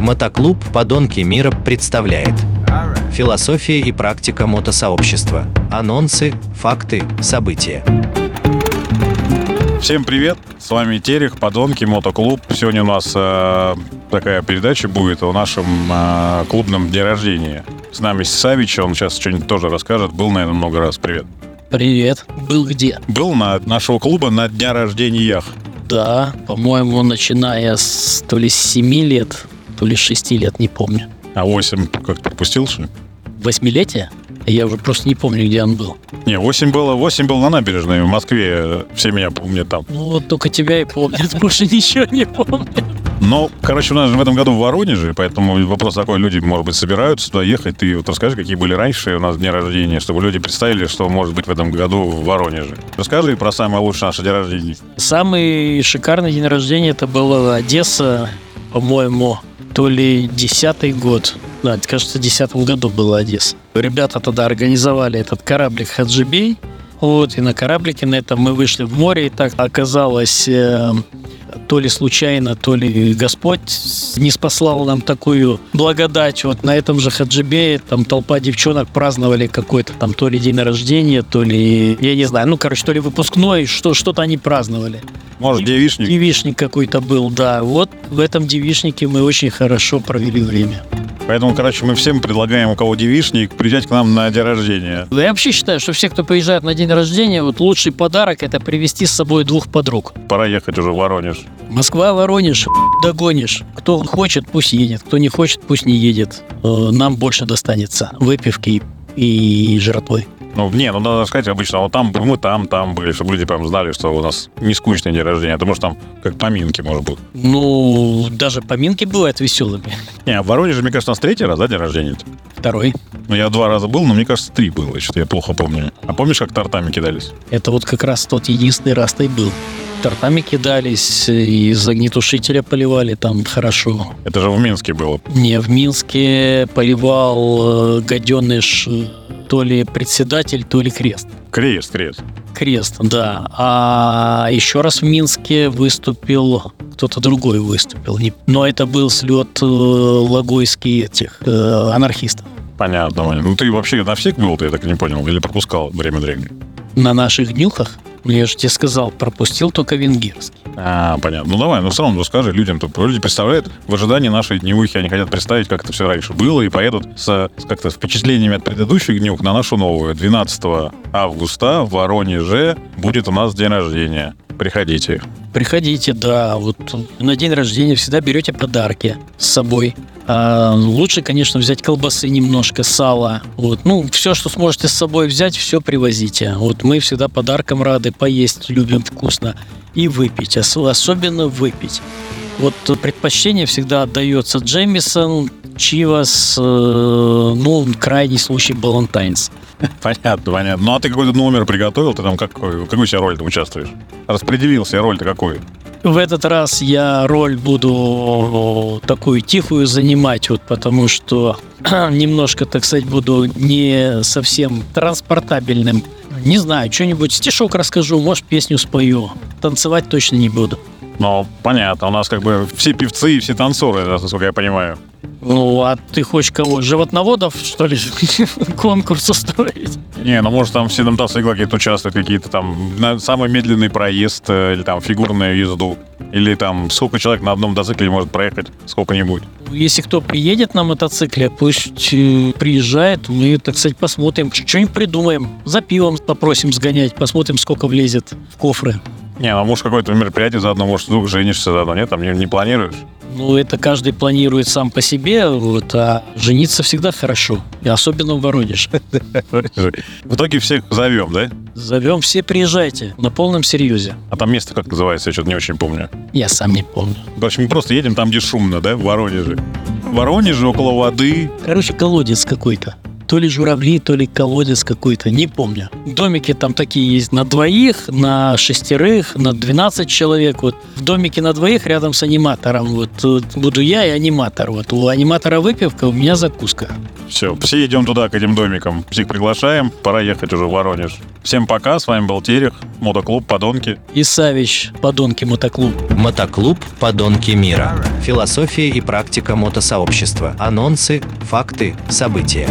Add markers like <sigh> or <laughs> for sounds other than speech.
Мотоклуб «Подонки мира» представляет Философия и практика мотосообщества. Анонсы, факты, события. Всем привет! С вами Терех, Подонки, Мотоклуб. Сегодня у нас э, такая передача будет о нашем э, клубном дне рождения. С нами Савич, он сейчас что-нибудь тоже расскажет. Был, наверное, много раз. Привет. Привет. Был где? Был на нашего клуба на дня рождения. Да, по-моему, начиная с то ли с 7 лет, то ли с 6 лет, не помню. А 8 как пропустил, что ли? Восьмилетие? Я уже просто не помню, где он был. Не, 8 было, 8 был на набережной в Москве. Все меня помнят там. Ну, вот только тебя и помнят, <laughs> больше ничего не помню. Но, короче, у нас же в этом году в Воронеже, поэтому вопрос такой, люди, может быть, собираются туда ехать. Ты вот расскажи, какие были раньше у нас дни рождения, чтобы люди представили, что может быть в этом году в Воронеже. Расскажи про самое лучшее наше день рождения. Самый шикарный день рождения это была Одесса, по-моему, то ли десятый год. Да, кажется, в десятом году была Одесса. Ребята тогда организовали этот кораблик Хаджибей. Вот, и на кораблике на этом мы вышли в море, и так оказалось э, то ли случайно, то ли Господь не спаслал нам такую благодать. Вот на этом же Хаджибее там толпа девчонок праздновали какой-то там то ли день рождения, то ли, я не знаю, ну, короче, то ли выпускной, что, что-то они праздновали. Может, девишник? Девишник какой-то был, да. Вот в этом девишнике мы очень хорошо провели время. Поэтому, короче, мы всем предлагаем, у кого девишник, приезжать к нам на день рождения. Я вообще считаю, что все, кто приезжает на день рождения, вот лучший подарок это привезти с собой двух подруг. Пора ехать уже в Воронеж. Москва, Воронеж, <laughs> догонишь. Кто хочет, пусть едет. Кто не хочет, пусть не едет. Э, Нам больше достанется выпивки и жратвы. Ну, не, ну надо сказать обычно, вот там мы там, там были, чтобы люди прям знали, что у нас не скучный день рождения, потому что там как поминки, может быть. Ну, даже поминки бывают веселыми. Не, а в Воронеже, мне кажется, у нас третий раз, да, день рождения? Второй. Ну, я два раза был, но мне кажется, три было, что-то я плохо помню. А помнишь, как тортами кидались? Это вот как раз тот единственный раз-то и был. Тортами кидались, из огнетушителя поливали там хорошо. Это же в Минске было. Не, в Минске поливал э, гаденыш э, то ли председатель, то ли крест. Крест, крест. Крест, да. А еще раз в Минске выступил кто-то другой выступил. Но это был слет э, логойский этих э, анархистов. Понятно, Ваня. Ну, ты вообще на всех был, ты я так и не понял, или пропускал время времени? На наших днюхах, я же тебе сказал, пропустил только венгерский. А, понятно. Ну, давай, ну, все равно расскажи людям. то Люди представляют в ожидании нашей дневухи, они хотят представить, как это все раньше было, и поедут с, с как-то впечатлениями от предыдущих днюх на нашу новую. 12 августа в Воронеже будет у нас день рождения. Приходите. Приходите, да, вот на день рождения всегда берете подарки с собой. А, лучше, конечно, взять колбасы немножко, сала. Вот, ну, все, что сможете с собой взять, все привозите. Вот мы всегда подаркам рады, поесть любим вкусно и выпить, ос- особенно выпить. Вот предпочтение всегда отдается Джемисон, Чивас, э, ну, крайний случай Балантайнс. <laughs> Понятно, понятно. Ну, а ты какой-то номер приготовил? Ты там какой, какую себя роль там участвуешь? Распределил себе роль-то какую? В этот раз я роль буду такую тихую занимать, вот потому что <clears throat> немножко, так сказать, буду не совсем транспортабельным. Не знаю, что-нибудь стишок расскажу, может, песню спою. Танцевать точно не буду. Ну, понятно. У нас как бы все певцы и все танцоры, насколько я понимаю. Ну, а ты хочешь кого? Животноводов, что ли, <laughs> конкурс устроить? Не, ну может там все там танцы какие-то участвуют, какие-то там на самый медленный проезд э, или там фигурную езду. Или там сколько человек на одном мотоцикле может проехать, сколько-нибудь. Если кто приедет на мотоцикле, пусть э, приезжает, мы, так сказать, посмотрим, что-нибудь придумаем. За пивом попросим сгонять, посмотрим, сколько влезет в кофры. Не, ну может какое-то мероприятие заодно, может вдруг женишься заодно, нет? Там не, не планируешь? Ну, это каждый планирует сам по себе, вот, а жениться всегда хорошо, и особенно в Воронеже. В итоге всех зовем, да? Зовем все, приезжайте, на полном серьезе. А там место как называется, я что-то не очень помню. Я сам не помню. В общем, мы просто едем там, где шумно, да, в Воронеже. В Воронеже, около воды. Короче, колодец какой-то. То ли журавли, то ли колодец какой-то, не помню. Домики там такие есть на двоих, на шестерых, на 12 человек. Вот в домике на двоих рядом с аниматором. Вот, вот буду я и аниматор. Вот у аниматора выпивка, у меня закуска. Все, все идем туда, к этим домикам. Всех приглашаем. Пора ехать уже в Воронеж. Всем пока, с вами был Терех, мотоклуб «Подонки». И Савич, подонки мотоклуб. Мотоклуб «Подонки мира». Философия и практика мотосообщества. Анонсы, факты, события.